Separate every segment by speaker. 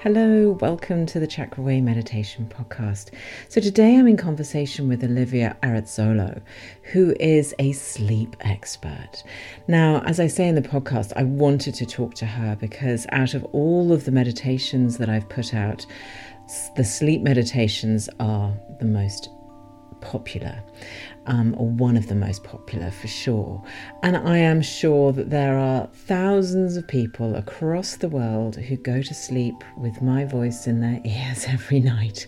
Speaker 1: Hello, welcome to the Chakra Way Meditation Podcast. So, today I'm in conversation with Olivia Arezzolo, who is a sleep expert. Now, as I say in the podcast, I wanted to talk to her because out of all of the meditations that I've put out, the sleep meditations are the most popular, um, or one of the most popular for sure. And I am sure that there are thousands of people across the world who go to sleep with my voice in their ears every night.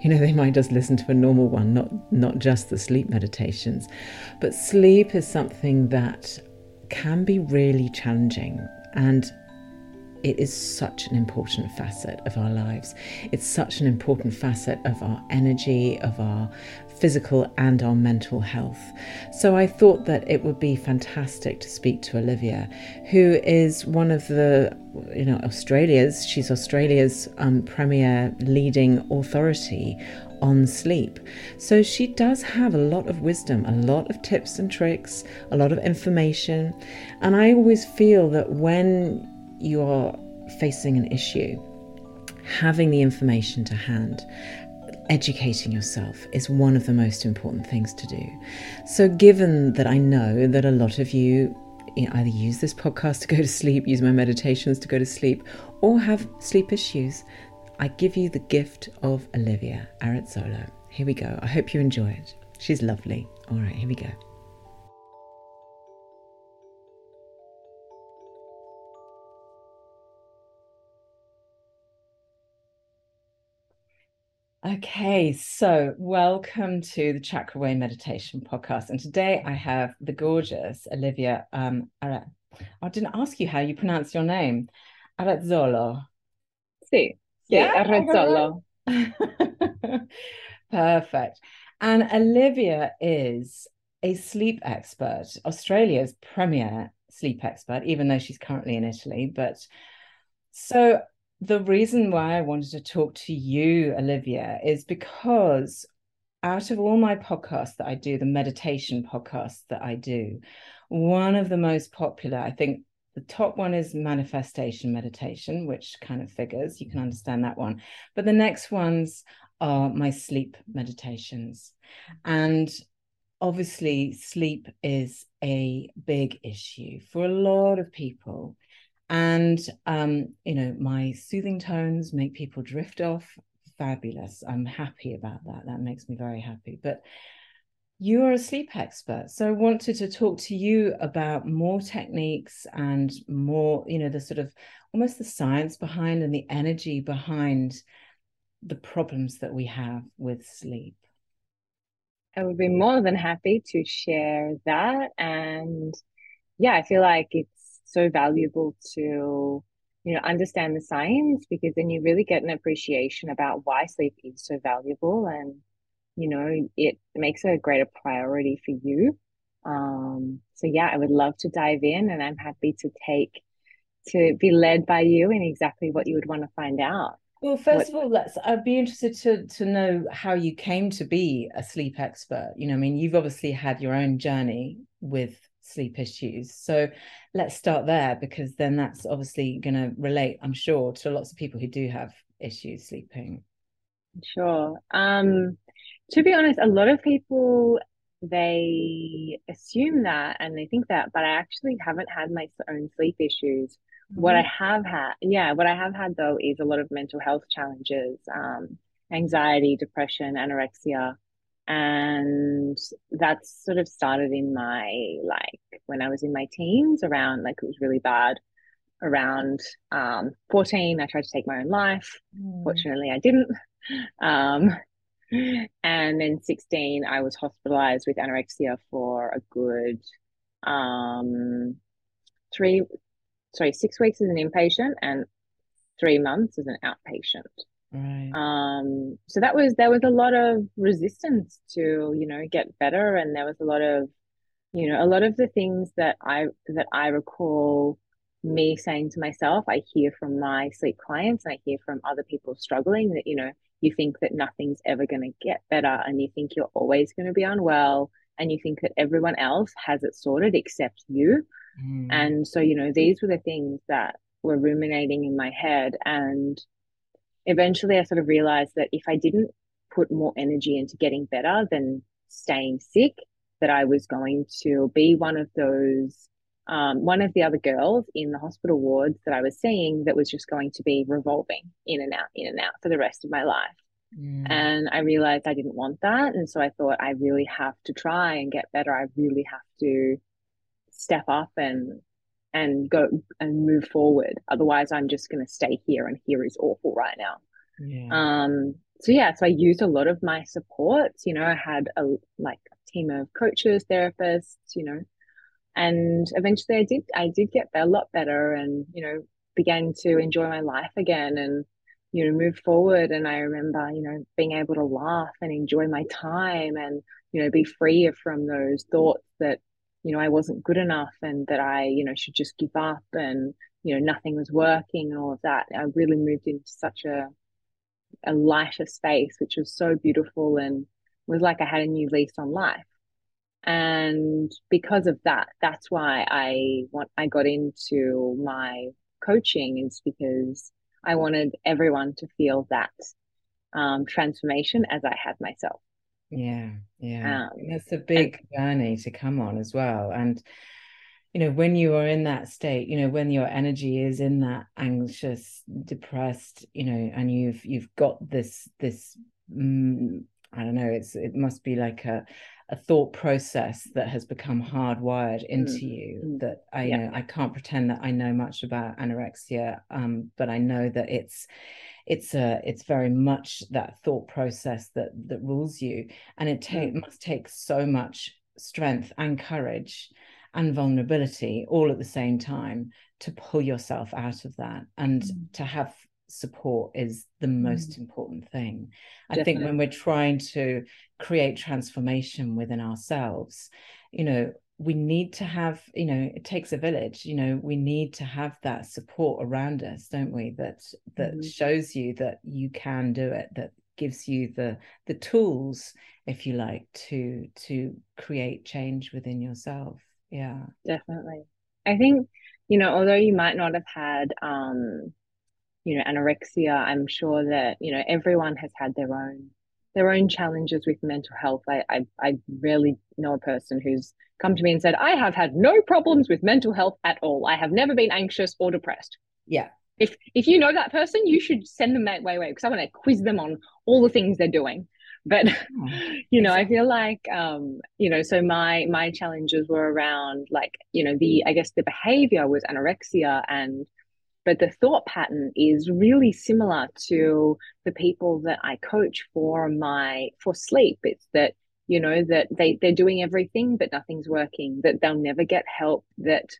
Speaker 1: You know, they might just listen to a normal one, not, not just the sleep meditations. But sleep is something that can be really challenging. And it is such an important facet of our lives. It's such an important facet of our energy, of our physical and our mental health. So I thought that it would be fantastic to speak to Olivia, who is one of the, you know, Australia's, she's Australia's um, premier leading authority on sleep. So she does have a lot of wisdom, a lot of tips and tricks, a lot of information. And I always feel that when you're facing an issue, having the information to hand, educating yourself is one of the most important things to do. So, given that I know that a lot of you either use this podcast to go to sleep, use my meditations to go to sleep, or have sleep issues, I give you the gift of Olivia Arezzolo. Here we go. I hope you enjoy it. She's lovely. All right, here we go. Okay, so welcome to the Chakra Way Meditation Podcast. And today I have the gorgeous Olivia. Um, Ara- I didn't ask you how you pronounce your name. Arezzolo.
Speaker 2: Sì, yeah, Arezzolo.
Speaker 1: Perfect. And Olivia is a sleep expert, Australia's premier sleep expert, even though she's currently in Italy. But so the reason why I wanted to talk to you, Olivia, is because out of all my podcasts that I do, the meditation podcasts that I do, one of the most popular, I think the top one is manifestation meditation, which kind of figures, you can understand that one. But the next ones are my sleep meditations. And obviously, sleep is a big issue for a lot of people. And, um, you know, my soothing tones make people drift off. Fabulous. I'm happy about that. That makes me very happy. But you're a sleep expert. So I wanted to talk to you about more techniques and more, you know, the sort of almost the science behind and the energy behind the problems that we have with sleep.
Speaker 2: I would be more than happy to share that. And yeah, I feel like it's so valuable to you know, understand the science because then you really get an appreciation about why sleep is so valuable and, you know, it makes it a greater priority for you. Um, so yeah, I would love to dive in and I'm happy to take to be led by you in exactly what you would want to find out.
Speaker 1: Well, first what, of all, let's I'd be interested to to know how you came to be a sleep expert. You know, I mean, you've obviously had your own journey with sleep issues. So let's start there because then that's obviously going to relate, I'm sure, to lots of people who do have issues sleeping.
Speaker 2: Sure. Um, to be honest, a lot of people they assume that and they think that, but I actually haven't had my own sleep issues. Mm-hmm. What I have had, yeah, what I have had though is a lot of mental health challenges, um, anxiety, depression, anorexia, and that's sort of started in my like when I was in my teens around like it was really bad around um 14 I tried to take my own life. Mm. fortunately I didn't. Um and then 16 I was hospitalized with anorexia for a good um three sorry six weeks as an inpatient and three months as an outpatient
Speaker 1: Right.
Speaker 2: Um, so that was there was a lot of resistance to, you know, get better and there was a lot of, you know, a lot of the things that I that I recall me saying to myself, I hear from my sleep clients and I hear from other people struggling that, you know, you think that nothing's ever going to get better and you think you're always going to be unwell and you think that everyone else has it sorted except you. Mm. And so, you know, these were the things that were ruminating in my head and eventually I sort of realized that if I didn't put more energy into getting better than staying sick, that I was going to be one of those, um, one of the other girls in the hospital wards that I was seeing that was just going to be revolving in and out, in and out for the rest of my life. Mm. And I realized I didn't want that. And so I thought, I really have to try and get better. I really have to step up and and go and move forward. Otherwise, I'm just going to stay here, and here is awful right now. Yeah. Um. So yeah, so I used a lot of my supports. You know, I had a like a team of coaches, therapists. You know, and eventually I did. I did get a lot better, and you know, began to enjoy my life again, and you know, move forward. And I remember, you know, being able to laugh and enjoy my time, and you know, be free from those thoughts that you know, I wasn't good enough and that I, you know, should just give up and, you know, nothing was working and all of that. I really moved into such a a lighter space, which was so beautiful and was like I had a new lease on life. And because of that, that's why I want I got into my coaching is because I wanted everyone to feel that um, transformation as I had myself.
Speaker 1: Yeah, yeah. Um, That's a big and, journey to come on as well. And you know, when you are in that state, you know, when your energy is in that anxious, depressed, you know, and you've you've got this this mm, I don't know, it's it must be like a a thought process that has become hardwired into mm. you mm. that I yeah. know I can't pretend that I know much about anorexia um, but I know that it's it's a it's very much that thought process that that rules you and it take, mm. must take so much strength and courage and vulnerability all at the same time to pull yourself out of that and mm. to have support is the most mm. important thing. Definitely. I think when we're trying to create transformation within ourselves, you know, we need to have you know it takes a village you know we need to have that support around us don't we? That that mm-hmm. shows you that you can do it that gives you the the tools if you like to to create change within yourself. Yeah.
Speaker 2: Definitely. I think you know although you might not have had um you know anorexia i'm sure that you know everyone has had their own their own challenges with mental health. I, I, I rarely know a person who's come to me and said, I have had no problems with mental health at all. I have never been anxious or depressed.
Speaker 1: Yeah.
Speaker 2: If if you know that person, you should send them that way way because I want to quiz them on all the things they're doing. But oh, you know. I feel like um, you know, so my my challenges were around like, you know, the I guess the behavior was anorexia and but the thought pattern is really similar to the people that I coach for my for sleep. It's that you know that they they're doing everything but nothing's working. That they'll never get help. That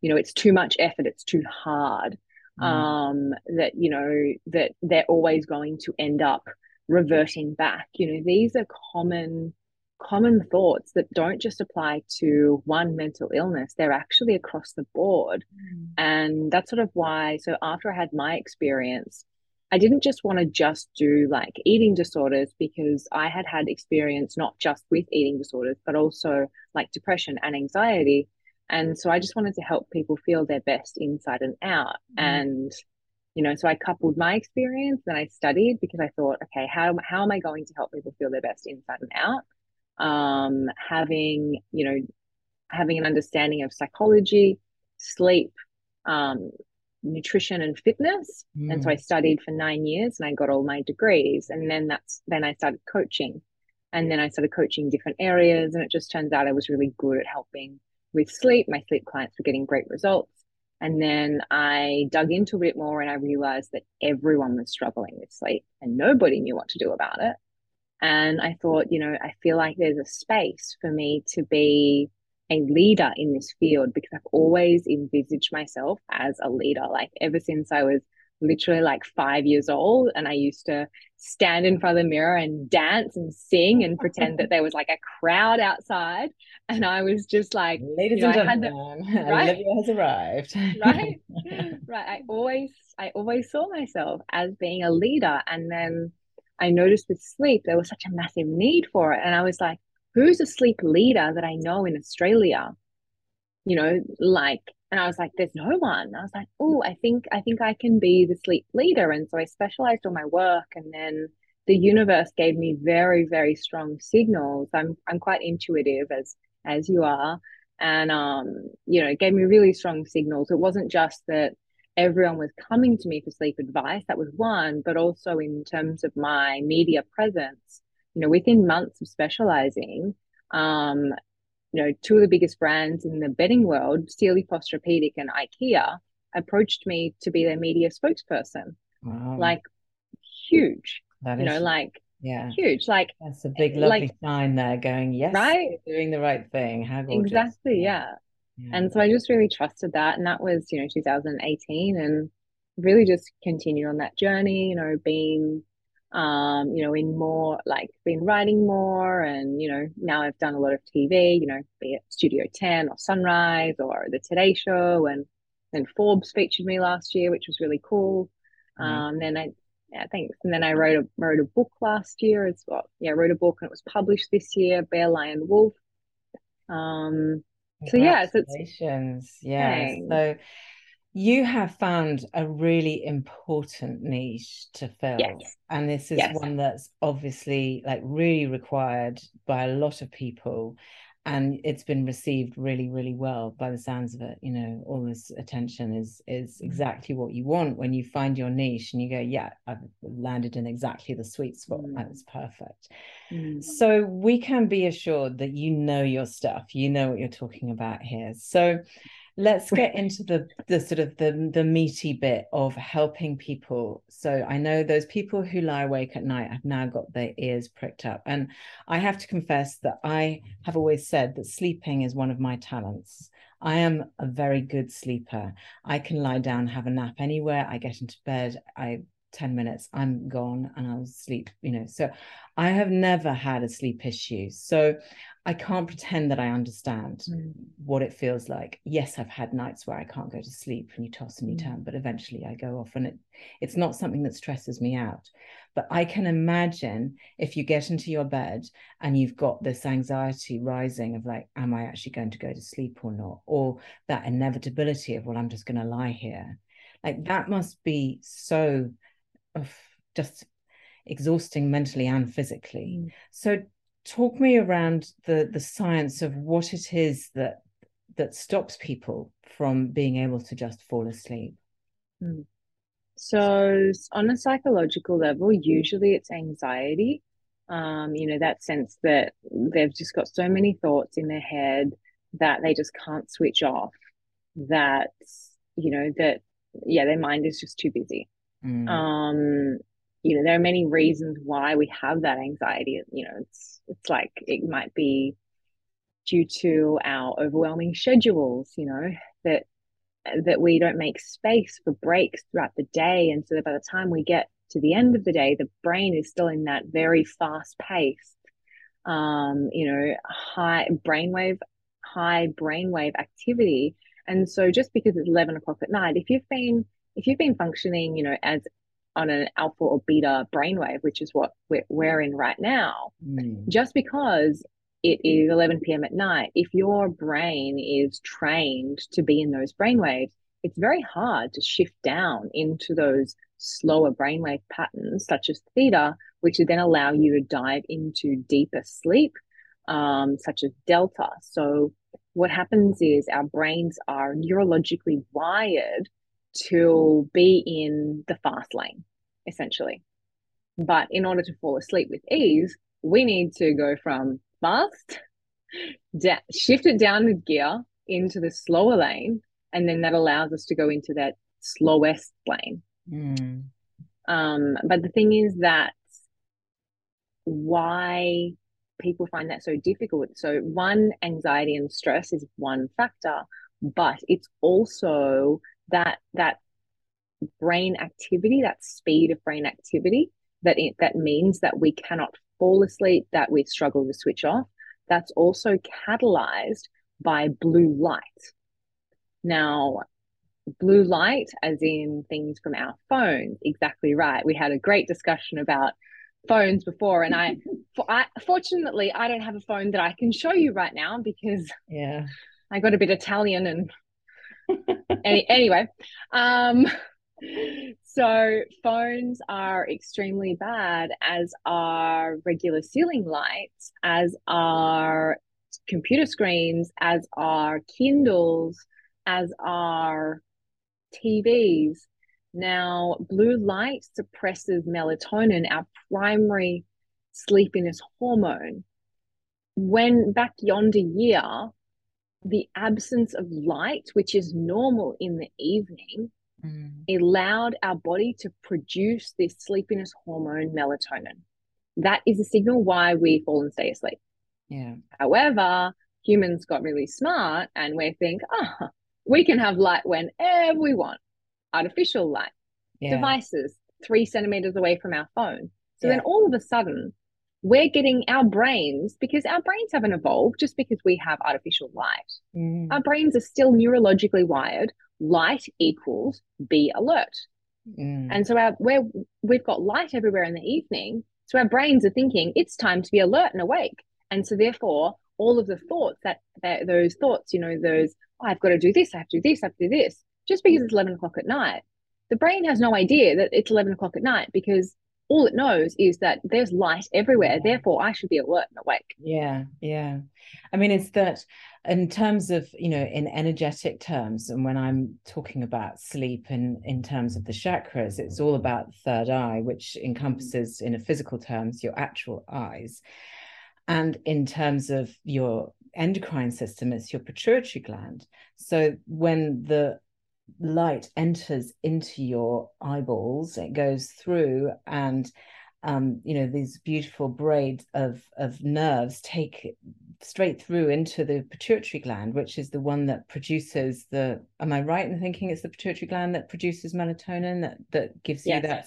Speaker 2: you know it's too much effort. It's too hard. mm. um, that you know that they're always going to end up reverting back. You know, these are common common thoughts that don't just apply to one mental illness they're actually across the board mm. and that's sort of why so after i had my experience I didn't just want to just do like eating disorders because I had had experience not just with eating disorders, but also like depression and anxiety. And so I just wanted to help people feel their best inside and out. Mm. And, you know, so I coupled my experience and I studied because I thought, okay, how, how am I going to help people feel their best inside and out? Um, having, you know, having an understanding of psychology, sleep, um, nutrition and fitness. Mm. and so i mm. studied for nine years and i got all my degrees. And then that's then i started coaching. And then i started coaching different areas and it just turns out i was really good at helping with sleep. My sleep clients were getting great results. And then i dug into a bit more and i realized that everyone was struggling with sleep and nobody knew what to do about it and i thought you know i feel like there's a space for me to be a leader in this field because I've always envisaged myself as a leader. Like ever since I was literally like five years old, and I used to stand in front of the mirror and dance and sing and pretend that there was like a crowd outside. And I was just like,
Speaker 1: ladies you know, and gentlemen, the, right? Olivia has arrived.
Speaker 2: right, right. I always, I always saw myself as being a leader, and then I noticed with sleep there was such a massive need for it, and I was like, who's a sleep leader that I know in Australia? You know, like, and I was like, there's no one. I was like, oh, I think I think I can be the sleep leader. And so I specialized on my work and then the universe gave me very, very strong signals. I'm I'm quite intuitive as as you are. And um, you know, it gave me really strong signals. It wasn't just that everyone was coming to me for sleep advice, that was one, but also in terms of my media presence you know, within months of specializing, um, you know, two of the biggest brands in the bedding world, Sealy Posturepedic and IKEA, approached me to be their media spokesperson. Wow. Like huge. That you is, know, like yeah, huge. Like
Speaker 1: that's a big lovely like, sign there going, yes, right, doing the right thing. How gorgeous.
Speaker 2: Exactly, yeah. Yeah. And so I just really trusted that. And that was, you know, 2018 and really just continued on that journey, you know, being um, you know, in more like been writing more. And, you know, now I've done a lot of TV, you know, be it Studio 10 or Sunrise or The Today Show. And then Forbes featured me last year, which was really cool. Mm-hmm. Um, then I, yeah, thanks. And then I wrote a wrote a book last year as well. Yeah, wrote a book and it was published this year, Bear Lion Wolf. Um, so yeah, so
Speaker 1: it's yeah. So you have found a really important niche to fill yes. and this is yes. one that's obviously like really required by a lot of people and it's been received really really well by the sounds of it you know all this attention is is mm. exactly what you want when you find your niche and you go yeah i've landed in exactly the sweet spot mm. that's perfect mm. so we can be assured that you know your stuff you know what you're talking about here so let's get into the the sort of the the meaty bit of helping people. So i know those people who lie awake at night have now got their ears pricked up. And i have to confess that i have always said that sleeping is one of my talents. I am a very good sleeper. I can lie down have a nap anywhere. I get into bed. I 10 minutes i'm gone and i'll sleep you know so i have never had a sleep issue so I can't pretend that I understand mm. what it feels like. Yes, I've had nights where I can't go to sleep and you toss and you mm. turn, but eventually I go off and it it's not something that stresses me out. But I can imagine if you get into your bed and you've got this anxiety rising of like, am I actually going to go to sleep or not? Or that inevitability of, well, I'm just going to lie here. Like that must be so uh, just exhausting mentally and physically. Mm. So talk me around the the science of what it is that that stops people from being able to just fall asleep
Speaker 2: hmm. so on a psychological level usually it's anxiety um, you know that sense that they've just got so many thoughts in their head that they just can't switch off that you know that yeah their mind is just too busy mm. um you know there are many reasons why we have that anxiety you know it's it's like it might be due to our overwhelming schedules you know that that we don't make space for breaks throughout the day. And so that by the time we get to the end of the day, the brain is still in that very fast paced, um, you know, high brainwave, high brainwave activity. And so just because it's 11 o'clock at night, if you've been, if you've been functioning, you know, as on an alpha or beta brainwave, which is what we're, we're in right now, mm. just because it is 11 p.m. at night, if your brain is trained to be in those brainwaves, it's very hard to shift down into those slower brainwave patterns, such as theta, which would then allow you to dive into deeper sleep, um, such as delta. So, what happens is our brains are neurologically wired to be in the fast lane, essentially. But in order to fall asleep with ease, we need to go from fast, da- shift it down with gear into the slower lane, and then that allows us to go into that slowest lane. Mm. Um, but the thing is that why people find that so difficult. So one, anxiety and stress is one factor, but it's also that that brain activity, that speed of brain activity that it, that means that we cannot fall asleep, that we struggle to switch off, that's also catalyzed by blue light. Now, blue light, as in things from our phones, exactly right. We had a great discussion about phones before, and I, for, I fortunately, I don't have a phone that I can show you right now because
Speaker 1: yeah,
Speaker 2: I got a bit Italian and any, anyway. Um, so phones are extremely bad, as are regular ceiling lights, as are computer screens, as are Kindles, as are TVs. Now, blue light suppresses melatonin, our primary sleepiness hormone. When back yonder year, the absence of light, which is normal in the evening, mm. allowed our body to produce this sleepiness hormone, melatonin. That is a signal why we fall and stay asleep.
Speaker 1: Yeah.
Speaker 2: However, humans got really smart and we think, oh, we can have light whenever we want. Artificial light, yeah. devices three centimeters away from our phone. So yeah. then all of a sudden, we're getting our brains because our brains haven't evolved just because we have artificial light. Mm. Our brains are still neurologically wired. Light equals be alert. Mm. And so our where we've got light everywhere in the evening, so our brains are thinking it's time to be alert and awake. And so therefore, all of the thoughts that, that those thoughts, you know, those oh, I've got to do this, I have to do this, I have to do this, just because it's eleven o'clock at night, the brain has no idea that it's eleven o'clock at night because all it knows is that there's light everywhere therefore i should be alert and awake.
Speaker 1: Yeah yeah. I mean it's that in terms of you know in energetic terms and when i'm talking about sleep and in terms of the chakras it's all about the third eye which mm-hmm. encompasses in a physical terms your actual eyes. And in terms of your endocrine system it's your pituitary gland. So when the light enters into your eyeballs. It goes through and um, you know these beautiful braids of of nerves take straight through into the pituitary gland which is the one that produces the am i right in thinking it's the pituitary gland that produces melatonin that that gives yes. you that?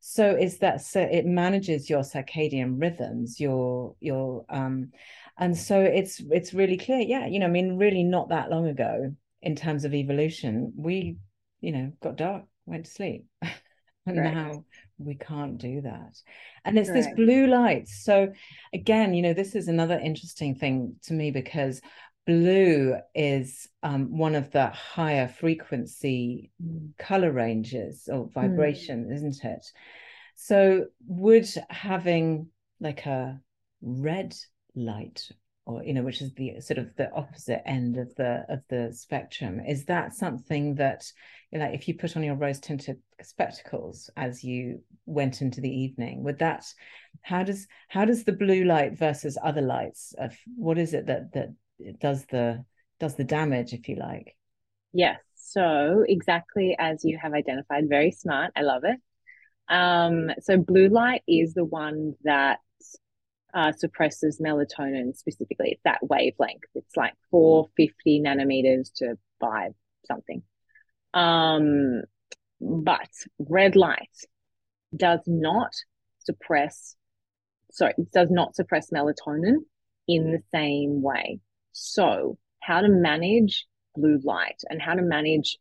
Speaker 1: So is that so it manages your circadian rhythms your your um and so it's it's really clear. Yeah you know i mean really not that long ago in terms of evolution, we, you know, got dark, went to sleep. and right. now we can't do that. And it's right. this blue light. So again, you know, this is another interesting thing to me because blue is um, one of the higher frequency color ranges or vibration, mm. isn't it? So would having like a red light or you know which is the sort of the opposite end of the of the spectrum. Is that something that like if you put on your rose tinted spectacles as you went into the evening would that how does how does the blue light versus other lights of what is it that that does the does the damage if you like?
Speaker 2: Yes. So exactly as you have identified very smart. I love it. Um so blue light is the one that uh, suppresses melatonin specifically. It's that wavelength. It's like 450 nanometers to 5 something. Um, but red light does not suppress, sorry, it does not suppress melatonin in the same way. So, how to manage blue light and how to manage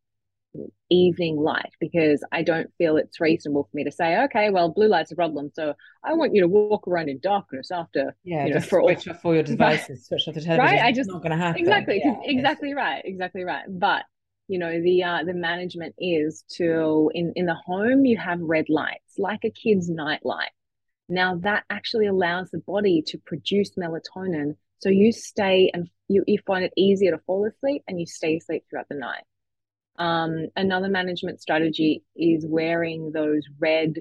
Speaker 2: evening light because I don't feel it's reasonable for me to say, okay, well, blue light's a problem, so I want you to walk around in darkness after.
Speaker 1: Yeah,
Speaker 2: you know, for
Speaker 1: switch
Speaker 2: all,
Speaker 1: off all your devices, switch off the television.
Speaker 2: Right, I
Speaker 1: it's
Speaker 2: just
Speaker 1: not going to happen.
Speaker 2: Exactly,
Speaker 1: yeah,
Speaker 2: exactly right, exactly right. But you know, the uh, the management is to in in the home you have red lights like a kid's night light. Now that actually allows the body to produce melatonin, so you stay and you, you find it easier to fall asleep and you stay asleep throughout the night. Um, another management strategy is wearing those red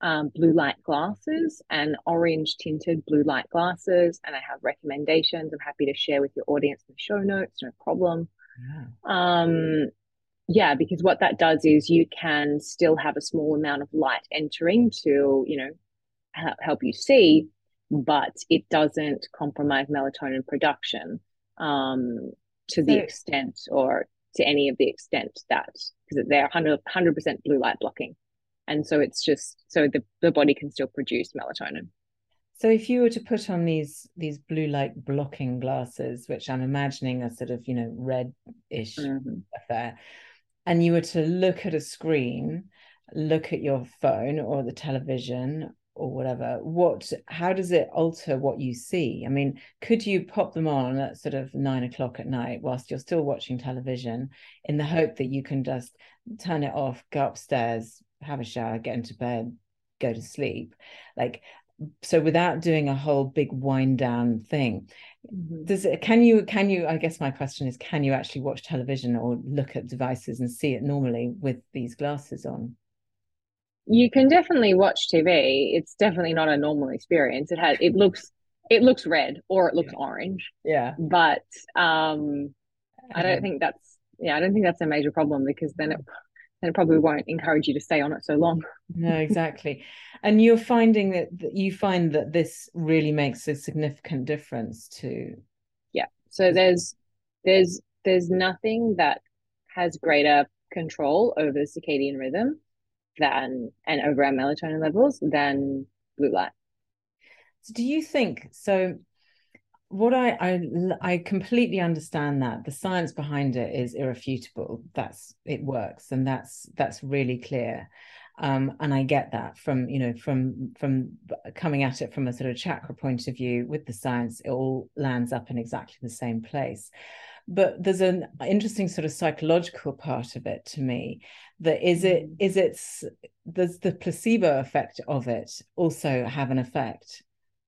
Speaker 2: um, blue light glasses and orange tinted blue light glasses. And I have recommendations I'm happy to share with your audience in the show notes, no problem. Yeah. Um, yeah, because what that does is you can still have a small amount of light entering to, you know, help you see, but it doesn't compromise melatonin production um, to so, the extent or to any of the extent that because they're 100 percent blue light blocking, and so it's just so the the body can still produce melatonin.
Speaker 1: So if you were to put on these these blue light blocking glasses, which I'm imagining are sort of you know red-ish mm-hmm. affair, and you were to look at a screen, look at your phone or the television or whatever what how does it alter what you see? I mean could you pop them on at sort of nine o'clock at night whilst you're still watching television in the hope that you can just turn it off go upstairs have a shower get into bed go to sleep? Like so without doing a whole big wind down thing mm-hmm. does it can you can you i guess my question is can you actually watch television or look at devices and see it normally with these glasses on
Speaker 2: you can definitely watch TV. It's definitely not a normal experience. It has it looks it looks red or it looks
Speaker 1: yeah.
Speaker 2: orange.
Speaker 1: Yeah.
Speaker 2: But um I don't think that's yeah, I don't think that's a major problem because then it then it probably won't encourage you to stay on it so long.
Speaker 1: no, exactly. And you're finding that, that you find that this really makes a significant difference to
Speaker 2: Yeah. So there's there's there's nothing that has greater control over the circadian rhythm than and over our melatonin levels than blue light.
Speaker 1: So do you think so? What I, I I completely understand that the science behind it is irrefutable. That's it works, and that's that's really clear. Um, and I get that from you know from from coming at it from a sort of chakra point of view with the science, it all lands up in exactly the same place but there's an interesting sort of psychological part of it to me that is it mm. is it's does the placebo effect of it also have an effect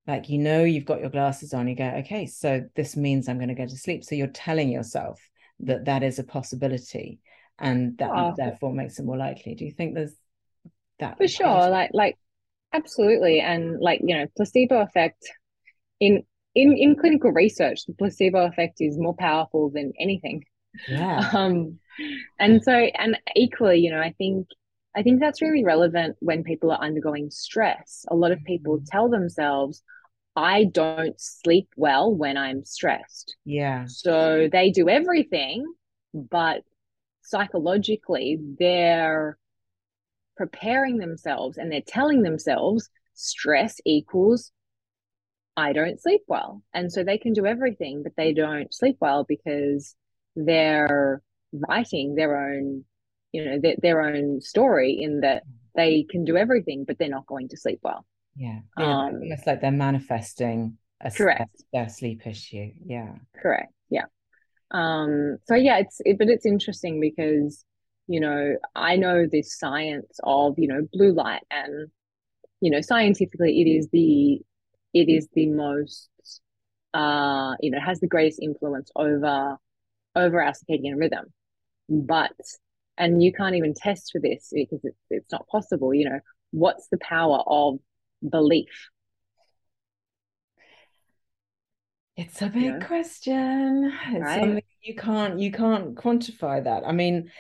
Speaker 1: like you know you've got your glasses on you go okay so this means i'm going to go to sleep so you're telling yourself that that is a possibility and that oh. therefore makes it more likely do you think there's that
Speaker 2: for sure like like absolutely and like you know placebo effect in in in clinical research, the placebo effect is more powerful than anything.
Speaker 1: Yeah.
Speaker 2: Um, and so, and equally, you know, I think I think that's really relevant when people are undergoing stress. A lot of people mm-hmm. tell themselves, "I don't sleep well when I'm stressed."
Speaker 1: Yeah.
Speaker 2: So they do everything, but psychologically, they're preparing themselves and they're telling themselves stress equals I don't sleep well. And so they can do everything, but they don't sleep well because they're writing their own, you know, their, their own story in that they can do everything, but they're not going to sleep well.
Speaker 1: Yeah. yeah um, it's like they're manifesting a
Speaker 2: correct.
Speaker 1: their sleep issue. Yeah.
Speaker 2: Correct. Yeah. Um, so yeah, it's, it, but it's interesting because, you know, I know this science of, you know, blue light and, you know, scientifically it is the it is the most uh you know has the greatest influence over over our circadian rhythm. But and you can't even test for this because it's, it's not possible you know what's the power of belief?
Speaker 1: It's a big question. It's right? something you can't you can't quantify that. I mean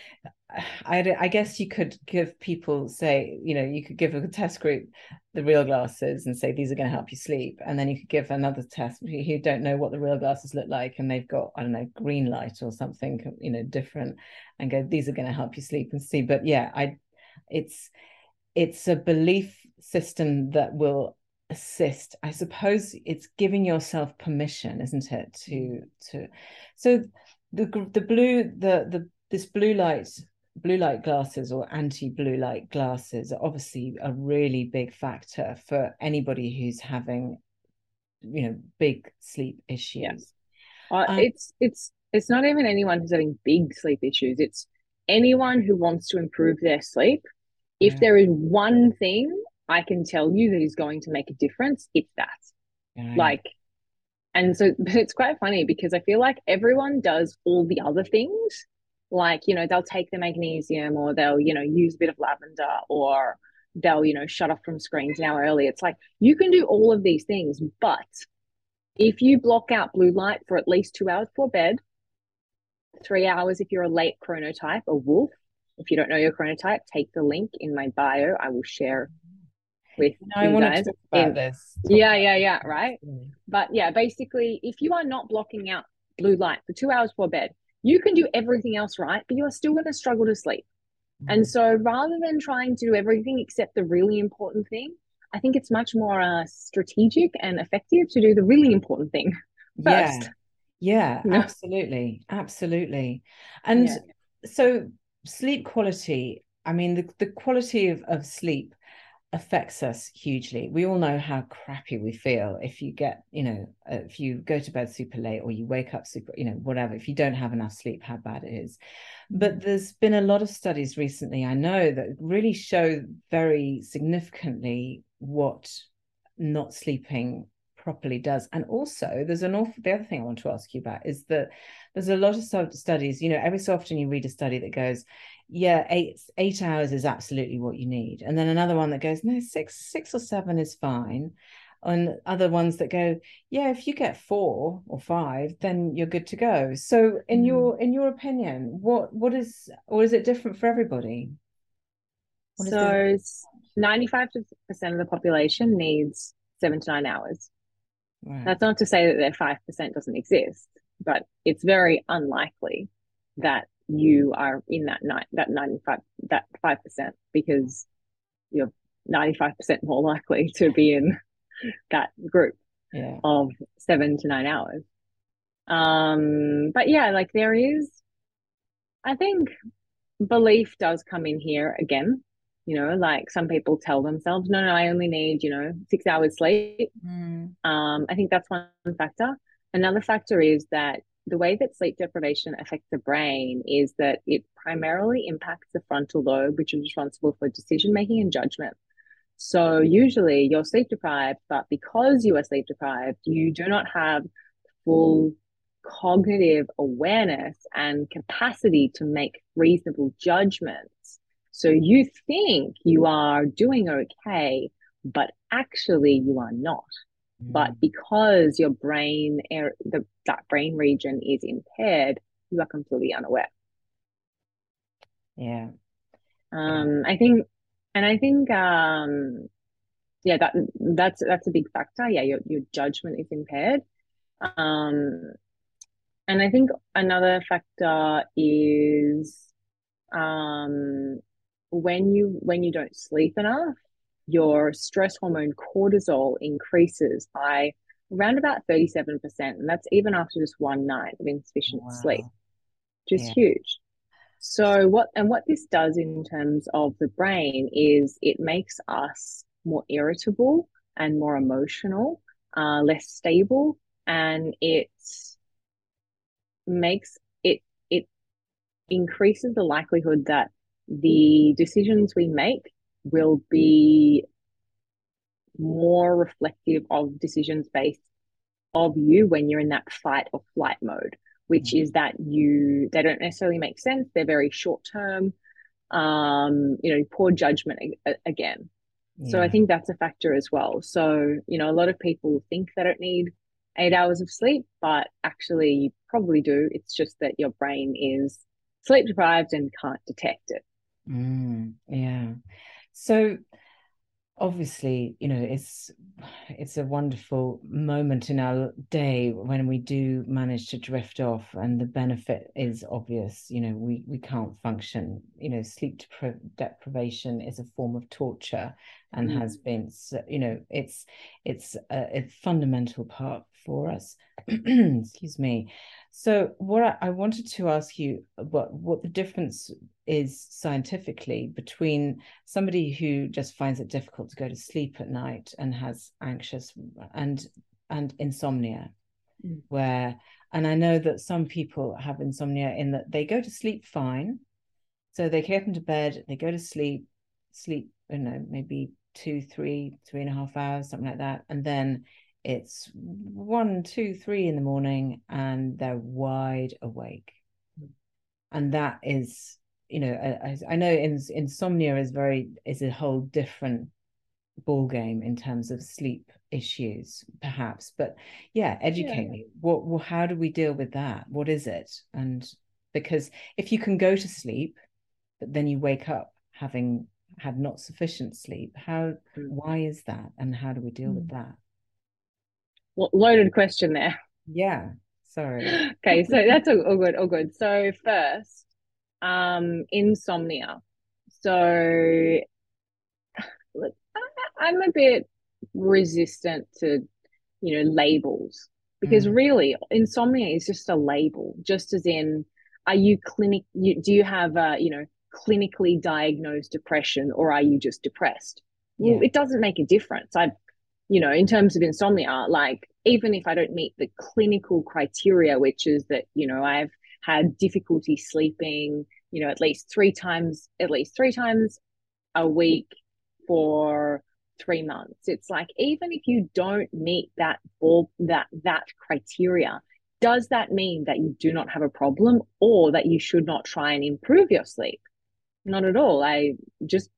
Speaker 1: I, I guess you could give people say you know you could give a test group the real glasses and say these are going to help you sleep. And then you could give another test who don't know what the real glasses look like and they've got i don't know green light or something you know different and go these are going to help you sleep and see. But yeah i it's it's a belief system that will assist. I suppose it's giving yourself permission isn't it to mm. to so the the blue the the this blue light blue light glasses or anti-blue light glasses are obviously a really big factor for anybody who's having you know big sleep issues yeah.
Speaker 2: uh, um, it's it's it's not even anyone who's having big sleep issues it's anyone who wants to improve their sleep if yeah. there is one thing i can tell you that is going to make a difference it's that yeah. like and so but it's quite funny because i feel like everyone does all the other things like you know they'll take the magnesium or they'll you know use a bit of lavender or they'll you know shut off from screens an hour early. It's like you can do all of these things but if you block out blue light for at least two hours before bed three hours if you're a late chronotype a wolf if you don't know your chronotype take the link in my bio. I will share with no, you guys
Speaker 1: in, this.
Speaker 2: Yeah yeah yeah right? But yeah basically if you are not blocking out blue light for two hours before bed you can do everything else right, but you're still going to struggle to sleep. Mm-hmm. And so rather than trying to do everything except the really important thing, I think it's much more uh, strategic and effective to do the really important thing
Speaker 1: first. Yeah, yeah, absolutely. Absolutely. And yeah. so sleep quality, I mean, the, the quality of, of sleep affects us hugely. We all know how crappy we feel if you get, you know, uh, if you go to bed super late or you wake up super, you know, whatever, if you don't have enough sleep, how bad it is. But there's been a lot of studies recently, I know, that really show very significantly what not sleeping properly does. And also, there's an awful, the other thing I want to ask you about is that there's a lot of studies, you know, every so often you read a study that goes, yeah, eight eight hours is absolutely what you need. And then another one that goes, no, six six or seven is fine. And other ones that go, yeah, if you get four or five, then you're good to go. So in mm. your in your opinion, what what is or is it different for everybody?
Speaker 2: What so ninety five percent of the population needs seven to nine hours. Right. That's not to say that their five percent doesn't exist, but it's very unlikely that you are in that night that 95 that 5% because you're 95% more likely to be in that group
Speaker 1: yeah.
Speaker 2: of seven to nine hours um but yeah like there is i think belief does come in here again you know like some people tell themselves no no i only need you know six hours sleep mm. um i think that's one factor another factor is that the way that sleep deprivation affects the brain is that it primarily impacts the frontal lobe, which is responsible for decision making and judgment. So usually you're sleep deprived, but because you are sleep deprived, you do not have full cognitive awareness and capacity to make reasonable judgments. So you think you are doing okay, but actually you are not. But mm. because your brain, the, that brain region is impaired, you are completely unaware.
Speaker 1: Yeah.
Speaker 2: Um, I think, and I think, um, yeah, that that's that's a big factor. Yeah, your your judgment is impaired. Um, and I think another factor is um, when you when you don't sleep enough, your stress hormone cortisol increases by around about 37%. And that's even after just one night of insufficient wow. sleep, which is yeah. huge. So what and what this does in terms of the brain is it makes us more irritable and more emotional, uh, less stable, and it makes it it increases the likelihood that the decisions we make will be more reflective of decisions based of you when you're in that fight or flight mode which mm-hmm. is that you they don't necessarily make sense they're very short term um you know poor judgment again yeah. so i think that's a factor as well so you know a lot of people think they don't need eight hours of sleep but actually you probably do it's just that your brain is sleep deprived and can't detect it.
Speaker 1: Mm, yeah. So obviously you know it's it's a wonderful moment in our day when we do manage to drift off and the benefit is obvious. You know we we can't function you know sleep deprivation is a form of torture and mm. has been you know it's it's a, a fundamental part for us. Excuse me so what I, I wanted to ask you what what the difference is scientifically between somebody who just finds it difficult to go to sleep at night and has anxious and and insomnia. Mm. where and i know that some people have insomnia in that they go to sleep fine. So they get into bed they go to sleep sleep you know maybe two three three and a half hours something like that. And then it's one two three in the morning and they're wide awake mm. and that is you know I, I know in, insomnia is very is a whole different ball game in terms of sleep issues perhaps but yeah educate yeah. me what well, how do we deal with that what is it and because if you can go to sleep but then you wake up having had not sufficient sleep how mm. why is that and how do we deal mm. with that
Speaker 2: well, loaded question there
Speaker 1: yeah sorry
Speaker 2: okay so that's all, all good all good so first um, insomnia. So I'm a bit resistant to, you know, labels because mm. really insomnia is just a label, just as in, are you clinic, you, do you have, a, you know, clinically diagnosed depression or are you just depressed? Yeah. Well, it doesn't make a difference. I, you know, in terms of insomnia, like even if I don't meet the clinical criteria, which is that, you know, I've had difficulty sleeping, you know, at least three times, at least three times a week for three months. It's like even if you don't meet that ball that that criteria, does that mean that you do not have a problem or that you should not try and improve your sleep? Not at all. I just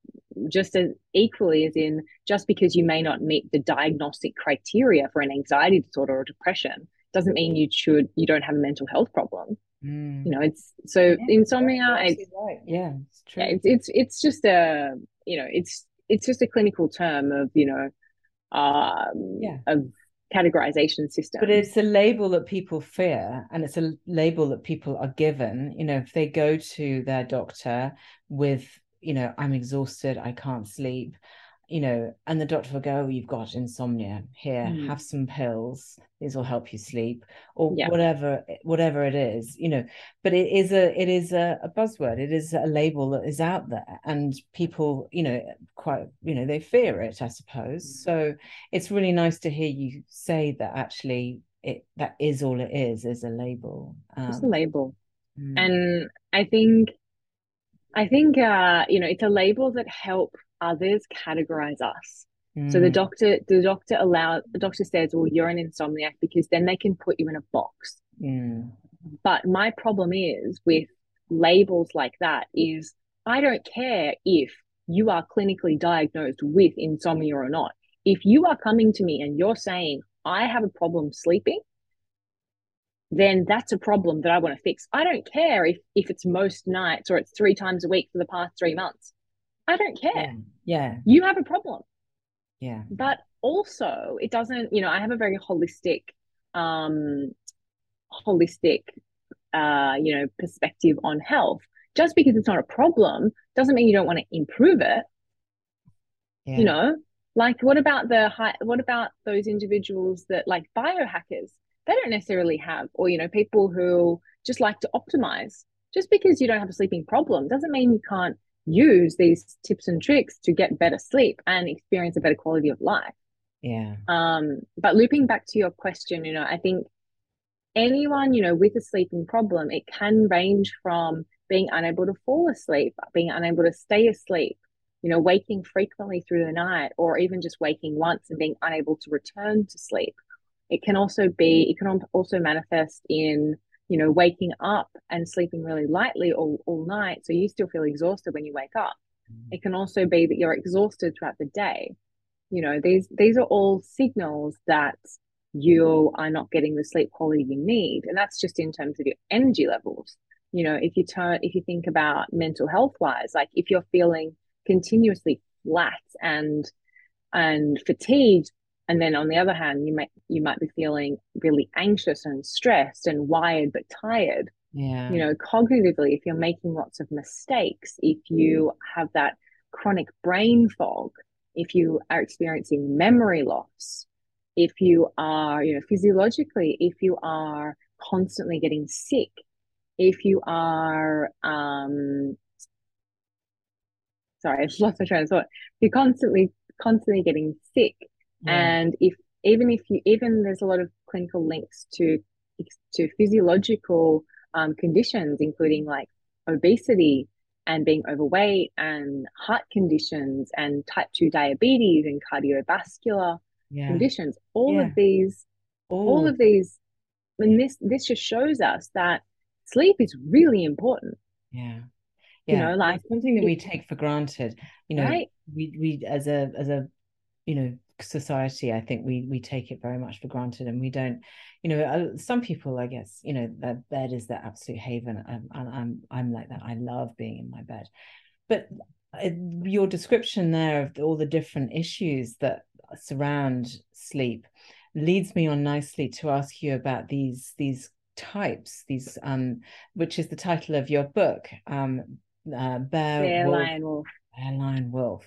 Speaker 2: just as equally as in just because you may not meet the diagnostic criteria for an anxiety disorder or depression doesn't mean you should you don't have a mental health problem Mm. You know, it's so yeah, insomnia. It's,
Speaker 1: right. Yeah,
Speaker 2: it's true. Yeah, it's, it's it's just a you know it's it's just a clinical term of you know um yeah of categorization system.
Speaker 1: But it's a label that people fear, and it's a label that people are given. You know, if they go to their doctor with you know I'm exhausted, I can't sleep you know, and the doctor will go, oh, you've got insomnia. Here, mm. have some pills. These will help you sleep, or yeah. whatever, whatever it is, you know. But it is a, it is a, a, buzzword. It is a label that is out there, and people, you know, quite, you know, they fear it, I suppose. Mm. So it's really nice to hear you say that. Actually, it that is all it is, is a label.
Speaker 2: Um, it's a label, mm. and I think, I think, uh, you know, it's a label that help others categorize us. Mm. So the mm. doctor, the doctor allow the doctor says, "Well, you're an insomniac," because then they can put you in a box. Mm. But my problem is with labels like that is I don't care if you are clinically diagnosed with insomnia or not. If you are coming to me and you're saying I have a problem sleeping, then that's a problem that I want to fix. I don't care if if it's most nights or it's three times a week for the past three months. I don't care.
Speaker 1: Yeah. yeah.
Speaker 2: You have a problem.
Speaker 1: Yeah.
Speaker 2: But also it doesn't, you know, I have a very holistic, um, holistic uh, you know, perspective on health. Just because it's not a problem doesn't mean you don't want to improve it. Yeah. You know, like what about the high what about those individuals that like biohackers? They don't necessarily have, or you know, people who just like to optimize. Just because you don't have a sleeping problem doesn't mean you can't use these tips and tricks to get better sleep and experience a better quality of life.
Speaker 1: Yeah.
Speaker 2: Um, but looping back to your question, you know, I think anyone, you know, with a sleeping problem, it can range from being unable to fall asleep, being unable to stay asleep, you know, waking frequently through the night, or even just waking once and being unable to return to sleep. It can also be, it can also manifest in you know, waking up and sleeping really lightly all, all night. So you still feel exhausted when you wake up. Mm-hmm. It can also be that you're exhausted throughout the day. You know, these these are all signals that you are not getting the sleep quality you need. And that's just in terms of your energy levels. you know if you turn if you think about mental health wise like if you're feeling continuously flat and and fatigued and then on the other hand you might you might be feeling really anxious and stressed and wired but tired.
Speaker 1: Yeah.
Speaker 2: You know cognitively if you're making lots of mistakes if you have that chronic brain fog if you are experiencing memory loss if you are you know physiologically if you are constantly getting sick if you are um sorry i just lost my train of thought. If you're constantly constantly getting sick yeah. and if even if you even there's a lot of clinical links to to physiological um, conditions including like obesity and being overweight and heart conditions and type 2 diabetes and cardiovascular yeah. conditions all yeah. of these Ooh. all of these and this this just shows us that sleep is really important
Speaker 1: yeah yeah, you know like it's something that we take for granted you know right? we we as a as a you know society i think we we take it very much for granted and we don't you know uh, some people i guess you know their bed is their absolute haven and I'm, I'm i'm like that i love being in my bed but uh, your description there of all the different issues that surround sleep leads me on nicely to ask you about these these types these um which is the title of your book um uh, Bear,
Speaker 2: Bear Wolf, Lion Wolf.
Speaker 1: Bear Lion Wolf.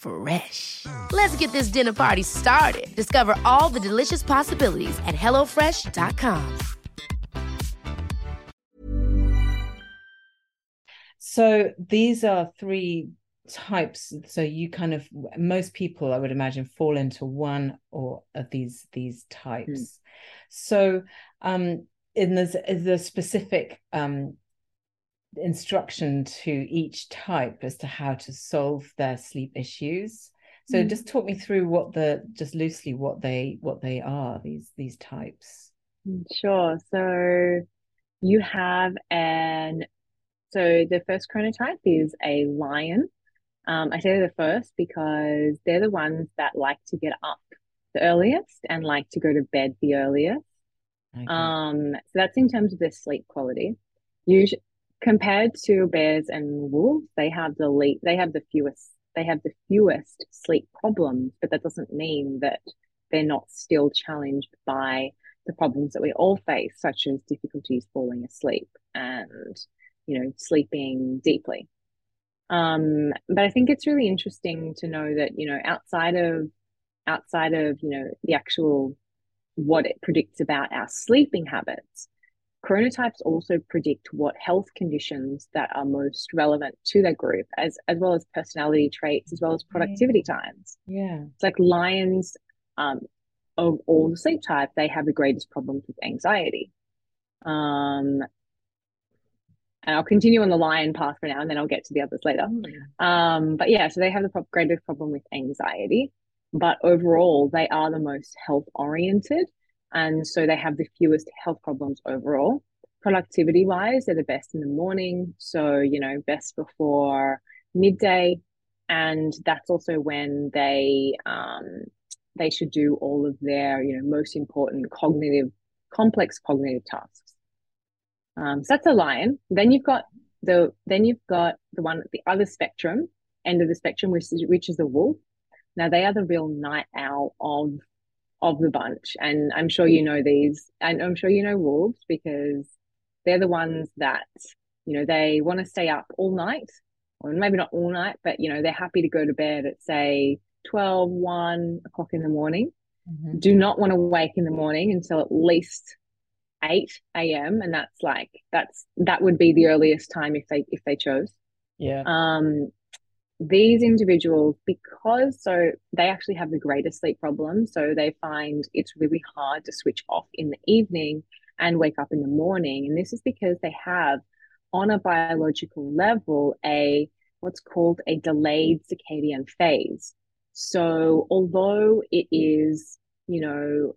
Speaker 3: Fresh. Let's get this dinner party started. Discover all the delicious possibilities at hellofresh.com.
Speaker 1: So these are three types so you kind of most people i would imagine fall into one or of these these types mm. so um in there's is a specific um instruction to each type as to how to solve their sleep issues so mm. just talk me through what the just loosely what they what they are these these types
Speaker 2: hmm, sure so you have an so the first chronotype is a lion um, I say they're the first because they're the ones that like to get up the earliest and like to go to bed the earliest. Okay. Um, so that's in terms of their sleep quality. Usually, compared to bears and wolves, they have the least, they have the fewest, they have the fewest sleep problems. But that doesn't mean that they're not still challenged by the problems that we all face, such as difficulties falling asleep and you know sleeping deeply. Um, but I think it's really interesting to know that, you know, outside of outside of, you know, the actual what it predicts about our sleeping habits, chronotypes also predict what health conditions that are most relevant to their group as as well as personality traits as well as productivity times.
Speaker 1: Yeah.
Speaker 2: It's like lions um of all the sleep type they have the greatest problems with anxiety. Um and I'll continue on the lion path for now, and then I'll get to the others later. Mm. Um, but yeah, so they have the pro- greatest problem with anxiety, but overall, they are the most health oriented, and so they have the fewest health problems overall. Productivity wise, they're the best in the morning, so you know, best before midday, and that's also when they um, they should do all of their you know most important cognitive complex cognitive tasks. Um, so that's a lion. Then you've got the then you've got the one at the other spectrum end of the spectrum, which is which is the wolf. Now they are the real night owl of of the bunch, and I'm sure you know these, and I'm sure you know wolves because they're the ones that you know they want to stay up all night or maybe not all night, but you know, they're happy to go to bed at say 12, 1 o'clock in the morning. Mm-hmm. Do not want to wake in the morning until at least 8 a.m. And that's like that's that would be the earliest time if they if they chose.
Speaker 1: Yeah.
Speaker 2: Um these individuals, because so they actually have the greatest sleep problems, so they find it's really hard to switch off in the evening and wake up in the morning. And this is because they have on a biological level a what's called a delayed circadian phase. So although it is, you know,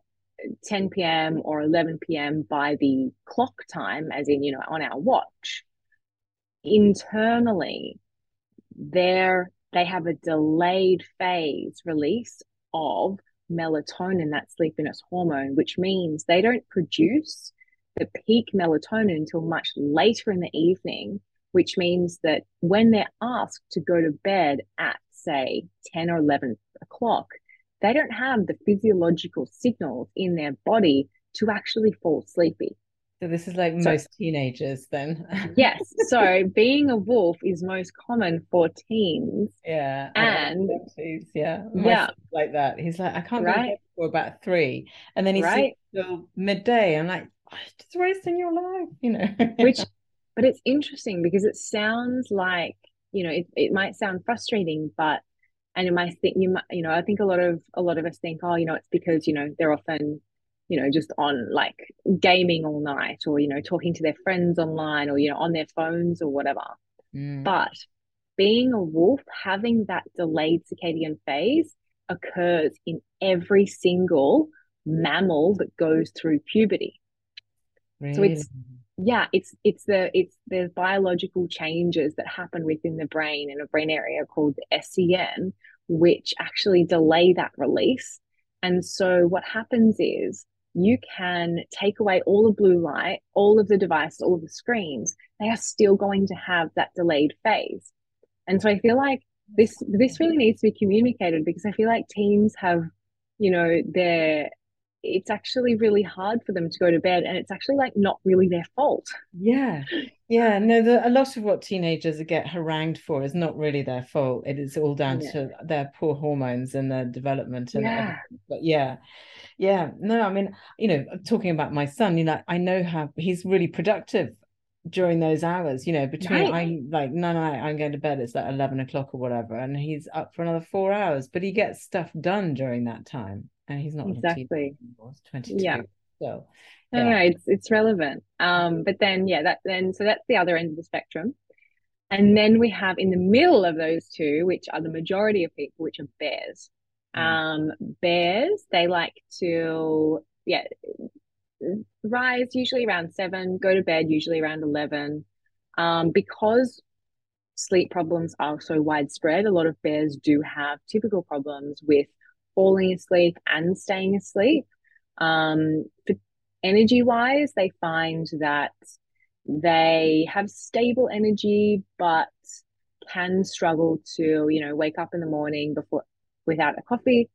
Speaker 2: 10 p.m. or 11 p.m. by the clock time, as in, you know, on our watch, internally, there they have a delayed phase release of melatonin, that sleepiness hormone, which means they don't produce the peak melatonin until much later in the evening, which means that when they're asked to go to bed at, say, 10 or 11 o'clock, they don't have the physiological signals in their body to actually fall sleepy.
Speaker 1: So this is like so, most teenagers then.
Speaker 2: yes. So being a wolf is most common for teens.
Speaker 1: Yeah.
Speaker 2: And
Speaker 1: teens, yeah.
Speaker 2: Yeah.
Speaker 1: Like that. He's like, I can't right. go for about three. And then he's right. till midday. I'm like, oh, just wasting your life, you know.
Speaker 2: Which but it's interesting because it sounds like, you know, it, it might sound frustrating, but and it might think you might, you know, I think a lot of a lot of us think, oh, you know, it's because, you know, they're often you know just on like gaming all night or you know talking to their friends online or you know on their phones or whatever
Speaker 1: mm.
Speaker 2: but being a wolf having that delayed circadian phase occurs in every single mammal that goes through puberty really? so it's yeah it's it's the it's the biological changes that happen within the brain in a brain area called the scn which actually delay that release and so what happens is you can take away all the blue light, all of the devices, all the screens, they are still going to have that delayed phase. And so I feel like this this really needs to be communicated because I feel like teens have, you know, their it's actually really hard for them to go to bed and it's actually like not really their fault.
Speaker 1: Yeah. Yeah. No, the, a lot of what teenagers get harangued for is not really their fault. It is all down yeah. to their poor hormones and their development and
Speaker 2: yeah.
Speaker 1: Everything. but yeah yeah no i mean you know talking about my son you know i know how he's really productive during those hours you know between right. i'm like no no i'm going to bed it's like 11 o'clock or whatever and he's up for another four hours but he gets stuff done during that time and he's not
Speaker 2: exactly.
Speaker 1: 22
Speaker 2: yeah.
Speaker 1: So
Speaker 2: yeah. no no it's it's relevant. Um but then yeah that then so that's the other end of the spectrum. And then we have in the middle of those two which are the majority of people which are bears. Mm. Um, bears, they like to, yeah, rise usually around seven, go to bed usually around 11. Um, because sleep problems are so widespread, a lot of bears do have typical problems with falling asleep and staying asleep. Um, energy wise, they find that they have stable energy, but can struggle to, you know, wake up in the morning before without a coffee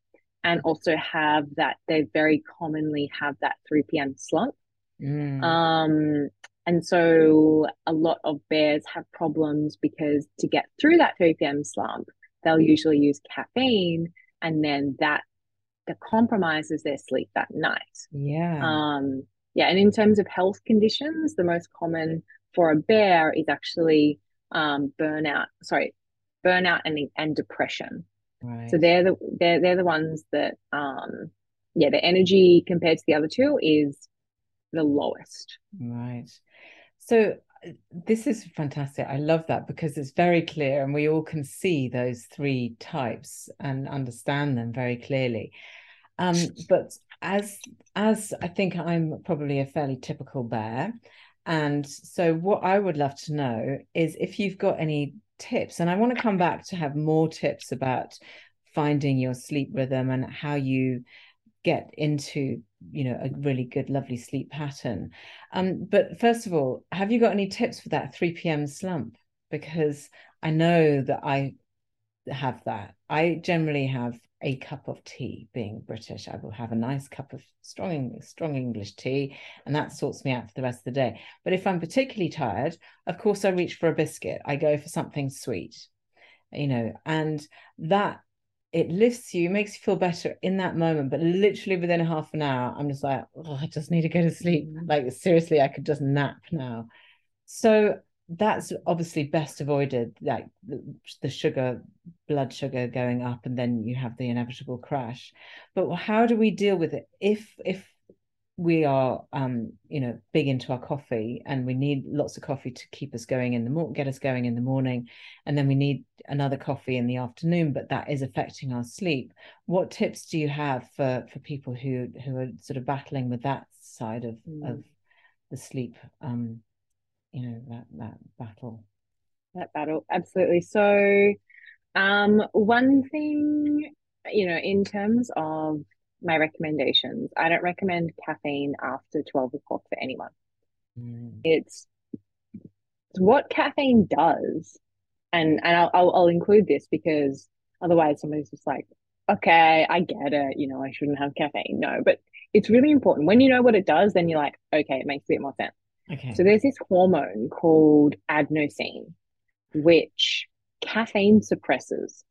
Speaker 2: and also have that they very commonly have that 3 p.m. slump.
Speaker 1: Mm.
Speaker 2: Um, and so a lot of bears have problems because to get through that 3 p.m. slump, they'll usually use caffeine and then that that compromises their sleep that night.
Speaker 1: Yeah.
Speaker 2: Um, yeah. And in terms of health conditions, the most common for a bear is actually um, burnout, sorry, burnout and, and depression.
Speaker 1: Right.
Speaker 2: So they're the they're they're the ones that um yeah, the energy compared to the other two is the lowest.
Speaker 1: Right. So this is fantastic. I love that because it's very clear and we all can see those three types and understand them very clearly. Um, but as as I think I'm probably a fairly typical bear. And so what I would love to know is if you've got any tips and i want to come back to have more tips about finding your sleep rhythm and how you get into you know a really good lovely sleep pattern um but first of all have you got any tips for that 3 p.m slump because i know that i have that. I generally have a cup of tea being British. I will have a nice cup of strong, strong English tea, and that sorts me out for the rest of the day. But if I'm particularly tired, of course, I reach for a biscuit. I go for something sweet, you know, and that it lifts you, makes you feel better in that moment. But literally within a half an hour, I'm just like, oh, I just need to go to sleep. Mm. Like, seriously, I could just nap now. So that's obviously best avoided like the, the, sugar blood sugar going up and then you have the inevitable crash but how do we deal with it if if we are um you know big into our coffee and we need lots of coffee to keep us going in the morning get us going in the morning. And then we need another coffee in the afternoon but that is affecting our sleep. What tips do you have for for people who who are sort of battling with that side of mm. of the sleep um you know that that battle?
Speaker 2: That battle absolutely. So um one thing you know in terms of my recommendations i don't recommend caffeine after 12 o'clock for anyone mm. it's, it's what caffeine does and and I'll, I'll, I'll include this because otherwise somebody's just like okay i get it you know i shouldn't have caffeine no but it's really important when you know what it does then you're like okay it makes a bit more sense
Speaker 1: Okay.
Speaker 2: So there's this hormone called adenosine, which caffeine suppresses.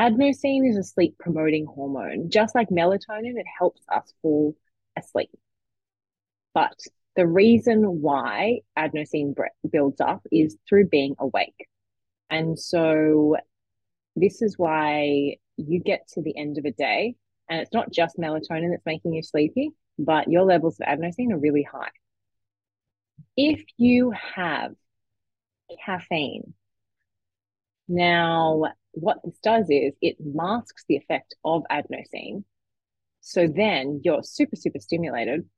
Speaker 2: Adenosine is a sleep promoting hormone. Just like melatonin, it helps us fall asleep. But the reason why adenosine builds up is through being awake. And so this is why you get to the end of a day and it's not just melatonin that's making you sleepy, but your levels of adenosine are really high if you have caffeine, now what this does is it masks the effect of adenosine. So then you're super, super stimulated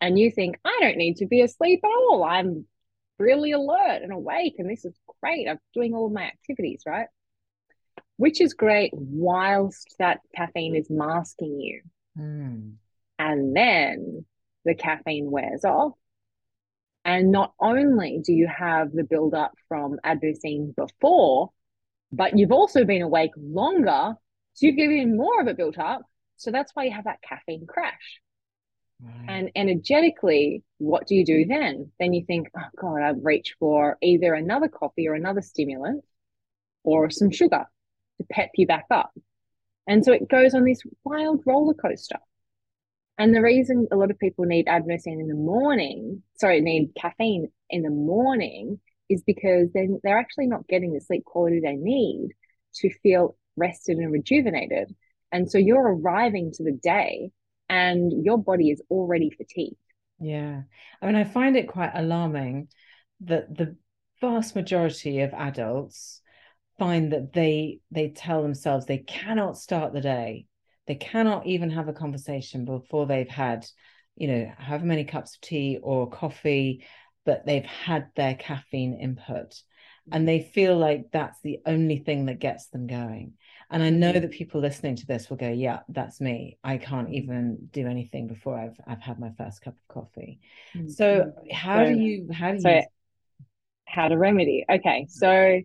Speaker 2: and you think, I don't need to be asleep at all. I'm really alert and awake, and this is great. I'm doing all of my activities, right? Which is great whilst that caffeine is masking you.
Speaker 1: Mm.
Speaker 2: And then the caffeine wears off and not only do you have the build-up from adenosine before, but you've also been awake longer. So you've given more of it built up. So that's why you have that caffeine crash. Right. And energetically, what do you do mm-hmm. then? Then you think, oh God, I've reached for either another coffee or another stimulant or some sugar to pep you back up. And so it goes on this wild roller coaster. And the reason a lot of people need adenosine in the morning, sorry, need caffeine in the morning is because then they're actually not getting the sleep quality they need to feel rested and rejuvenated. And so you're arriving to the day and your body is already fatigued.
Speaker 1: Yeah. I mean, I find it quite alarming that the vast majority of adults find that they they tell themselves they cannot start the day they cannot even have a conversation before they've had, you know, however many cups of tea or coffee, but they've had their caffeine input. And they feel like that's the only thing that gets them going. And I know mm-hmm. that people listening to this will go, yeah, that's me. I can't even do anything before I've I've had my first cup of coffee. Mm-hmm. So how so, do you how do
Speaker 2: so
Speaker 1: you
Speaker 2: how to remedy? Okay. So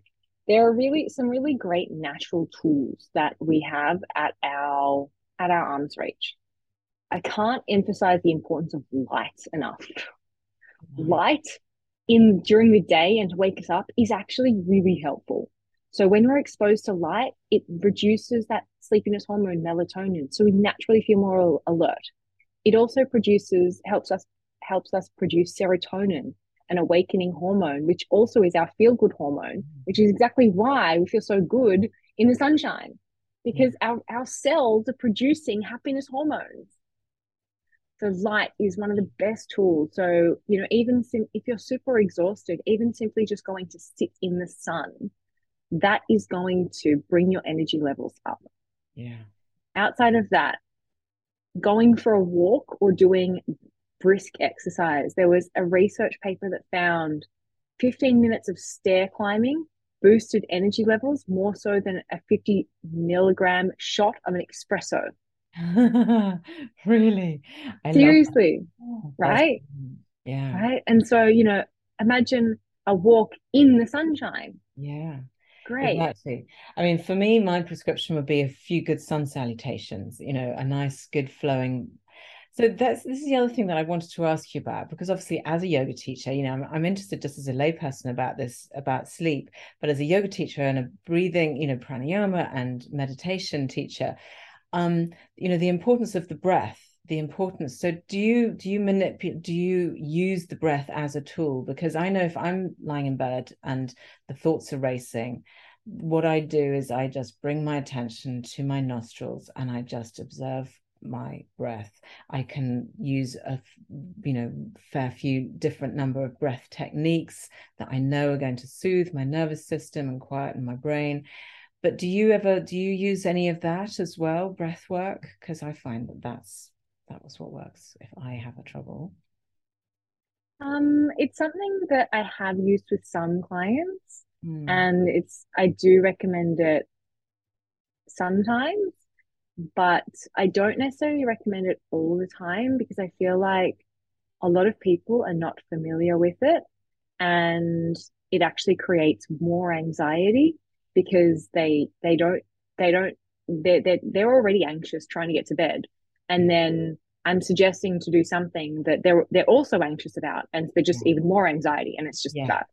Speaker 2: there are really some really great natural tools that we have at our at our arm's reach. I can't emphasize the importance of light enough. Mm-hmm. Light in during the day and to wake us up is actually really helpful. So when we're exposed to light, it reduces that sleepiness hormone melatonin, so we naturally feel more alert. It also produces helps us helps us produce serotonin, an awakening hormone, which also is our feel good hormone, which is exactly why we feel so good in the sunshine because our, our cells are producing happiness hormones. So light is one of the best tools. So, you know, even sim- if you're super exhausted, even simply just going to sit in the sun, that is going to bring your energy levels up.
Speaker 1: Yeah.
Speaker 2: Outside of that, going for a walk or doing brisk exercise. There was a research paper that found 15 minutes of stair climbing boosted energy levels more so than a 50 milligram shot of an espresso.
Speaker 1: really?
Speaker 2: I Seriously, oh, right?
Speaker 1: Yeah.
Speaker 2: Right. And so, you know, imagine a walk in the sunshine.
Speaker 1: Yeah.
Speaker 2: Great.
Speaker 1: Exactly. I mean, for me, my prescription would be a few good sun salutations, you know, a nice, good flowing. So that's this is the other thing that I wanted to ask you about because obviously, as a yoga teacher, you know, I'm, I'm interested just as a layperson about this about sleep, but as a yoga teacher and a breathing, you know, pranayama and meditation teacher, um, you know, the importance of the breath the importance so do you do you manipulate do you use the breath as a tool? Because i know if i'm lying in bed and the thoughts are racing what i do is i just bring my attention to my nostrils and i just observe my breath. I can use a you know fair few different number of breath techniques that i know are going to soothe my nervous system and quieten my brain but do you ever do you use any of that as well breath work because i find that that's that was what works if I have a trouble?
Speaker 2: Um, it's something that I have used with some clients,
Speaker 1: mm.
Speaker 2: and it's I do recommend it sometimes, but I don't necessarily recommend it all the time because I feel like a lot of people are not familiar with it, and it actually creates more anxiety because they they don't they don't they're, they're, they're already anxious trying to get to bed and then I'm suggesting to do something that they're they're also anxious about, and they're just yeah. even more anxiety, and it's just
Speaker 1: yeah.
Speaker 2: that.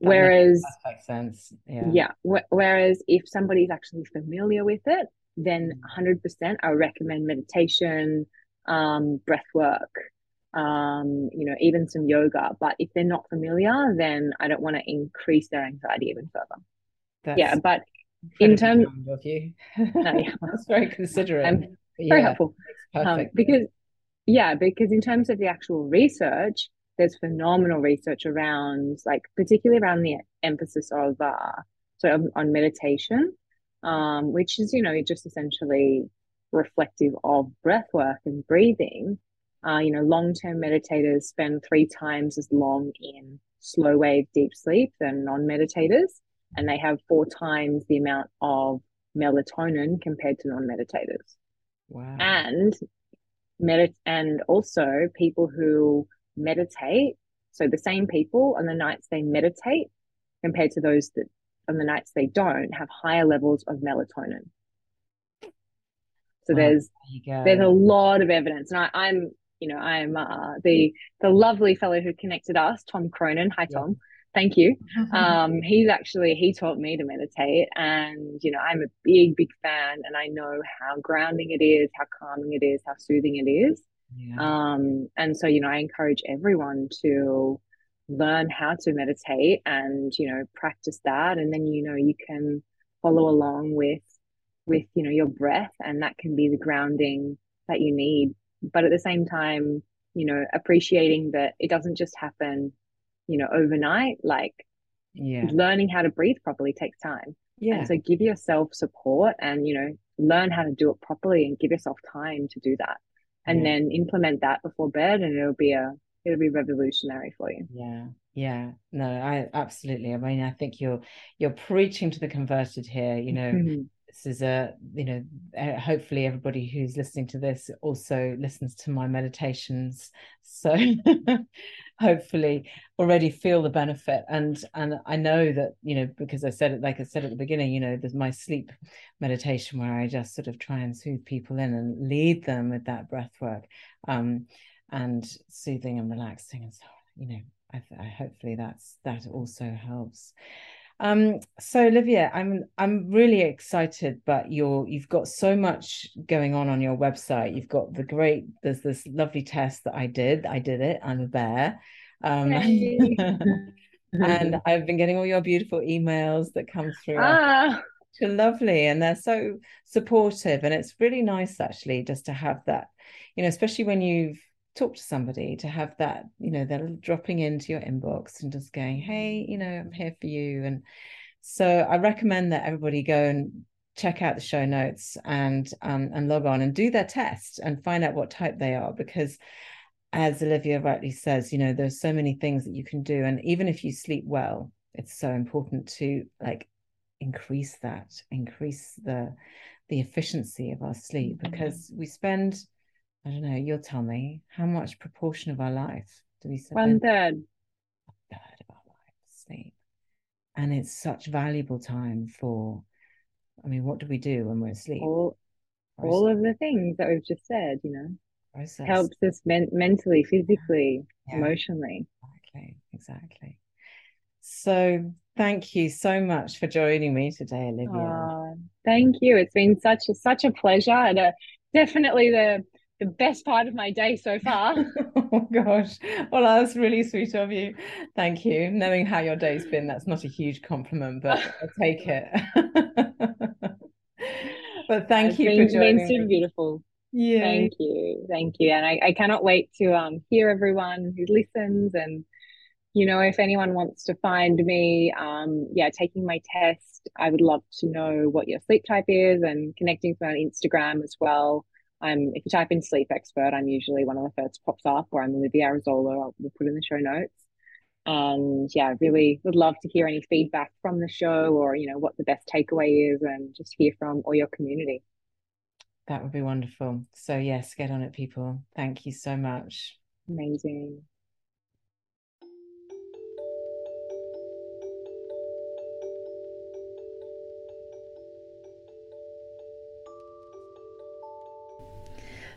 Speaker 2: that whereas,
Speaker 1: makes, sense. Yeah.
Speaker 2: Yeah. Wh- whereas if somebody's actually familiar with it, then 100% mm. I recommend meditation, um, breath work, um, you know, even some yoga. But if they're not familiar, then I don't want to increase their anxiety even further. That's yeah, but in terms
Speaker 1: of you, no, yeah. that's very considerate.
Speaker 2: I'm very helpful. um, because yeah because in terms of the actual research there's phenomenal research around like particularly around the emphasis of uh so on, on meditation um which is you know just essentially reflective of breath work and breathing. Uh you know long-term meditators spend three times as long in slow wave deep sleep than non-meditators and they have four times the amount of melatonin compared to non-meditators
Speaker 1: Wow.
Speaker 2: And medit and also people who meditate. So the same people on the nights they meditate compared to those that on the nights they don't have higher levels of melatonin. So wow, there's there there's a lot of evidence, and I, am you know I'm uh, the the lovely fellow who connected us, Tom Cronin. Hi, Tom thank you. Um, he's actually he taught me to meditate, and you know I'm a big big fan, and I know how grounding it is, how calming it is, how soothing it is. Yeah. Um, and so you know I encourage everyone to learn how to meditate and you know practice that, and then you know you can follow along with with you know your breath, and that can be the grounding that you need. But at the same time, you know appreciating that it doesn't just happen you know, overnight. Like
Speaker 1: yeah.
Speaker 2: learning how to breathe properly takes time.
Speaker 1: Yeah.
Speaker 2: And so give yourself support and, you know, learn how to do it properly and give yourself time to do that. And yeah. then implement that before bed and it'll be a it'll be revolutionary for you.
Speaker 1: Yeah. Yeah. No, I absolutely. I mean, I think you're you're preaching to the converted here, you know. Mm-hmm this is a you know uh, hopefully everybody who's listening to this also listens to my meditations so hopefully already feel the benefit. And and i know that you know because i said it like i said at the beginning you know there's my sleep meditation where i just sort of try and soothe people in and lead them with that breath work um and soothing and relaxing and so you know I, I hopefully that's that also helps um, so Olivia, I'm I'm really excited, but you're you've got so much going on on your website. You've got the great there's this lovely test that I did. I did it. I'm a bear. Um, and I've been getting all your beautiful emails that come through.
Speaker 2: Ah.
Speaker 1: They're lovely and they're so supportive and it's really nice actually just to have that you know especially when you've talk to somebody to have that you know they're dropping into your inbox and just going hey you know i'm here for you and so i recommend that everybody go and check out the show notes and um, and log on and do their test and find out what type they are because as olivia rightly says you know there's so many things that you can do and even if you sleep well it's so important to like increase that increase the the efficiency of our sleep mm-hmm. because we spend I don't know, you'll tell me how much proportion of our life do we spend?
Speaker 2: One third.
Speaker 1: A third of our life sleep. and it's such valuable time for i mean what do we do when we're asleep
Speaker 2: all, all of the things that we've just said you know
Speaker 1: Process.
Speaker 2: helps us men- mentally physically yeah. emotionally
Speaker 1: exactly exactly so thank you so much for joining me today olivia
Speaker 2: thank you it's been such a such a pleasure and a, definitely the the best part of my day so far.
Speaker 1: oh gosh. Well, that's really sweet of you. Thank you. Knowing how your day's been, that's not a huge compliment, but I'll take it. but thank it's you
Speaker 2: been,
Speaker 1: for joining.
Speaker 2: It's been super beautiful. Yeah. Thank you. Thank you. And I, I cannot wait to um hear everyone who listens and you know, if anyone wants to find me, um, yeah, taking my test, I would love to know what your sleep type is and connecting with me on Instagram as well. I'm if you type in sleep expert, I'm usually one of the first pops up, or I'm Olivia Arezzolo. We'll put in the show notes. And yeah, really would love to hear any feedback from the show, or you know what the best takeaway is, and just hear from all your community.
Speaker 1: That would be wonderful. So yes, get on it, people. Thank you so much.
Speaker 2: Amazing.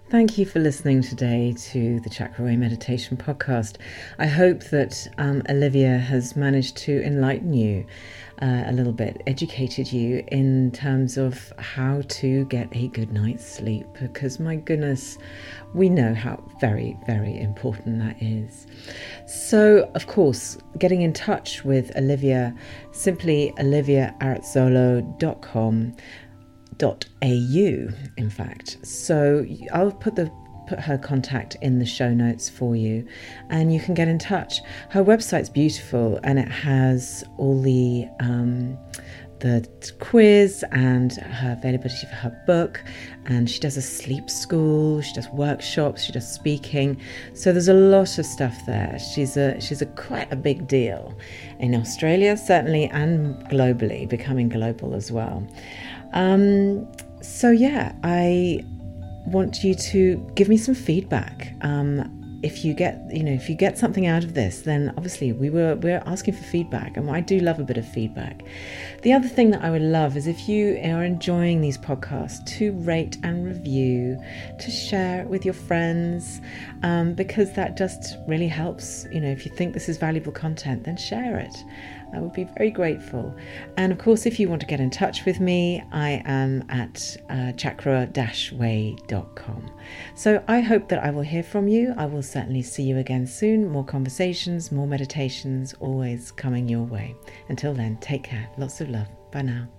Speaker 1: Thank you for listening today to the Chakra Way Meditation Podcast. I hope that um, Olivia has managed to enlighten you uh, a little bit, educated you in terms of how to get a good night's sleep, because my goodness, we know how very, very important that is. So, of course, getting in touch with Olivia, simply oliviaarezzolo.com au in fact. So i'll put the put her contact in the show notes for you and you can get in touch. Her website's beautiful and it has all the um, the quiz and her availability for her book and she does a sleep school she does workshops she does speaking. So there's a lot of stuff there. She's a she's a quite a big deal in australia certainly and globally becoming global as well um, so, yeah, I want you to give me some feedback. Um, if you get you know if you get something out of this then obviously we were we're asking for feedback and i do love a bit of feedback. The other thing that i would love is if you are enjoying these podcasts to rate and review to share it with your friends um, because that just really helps. You know if you think this is valuable content then share it I would be very grateful. And of course, if you want to get in touch with me, I am at uh, chakra way.com. So I hope that I will hear from you. I will certainly see you again soon. More conversations, more meditations, always coming your way. Until then, take care. Lots of love. Bye now.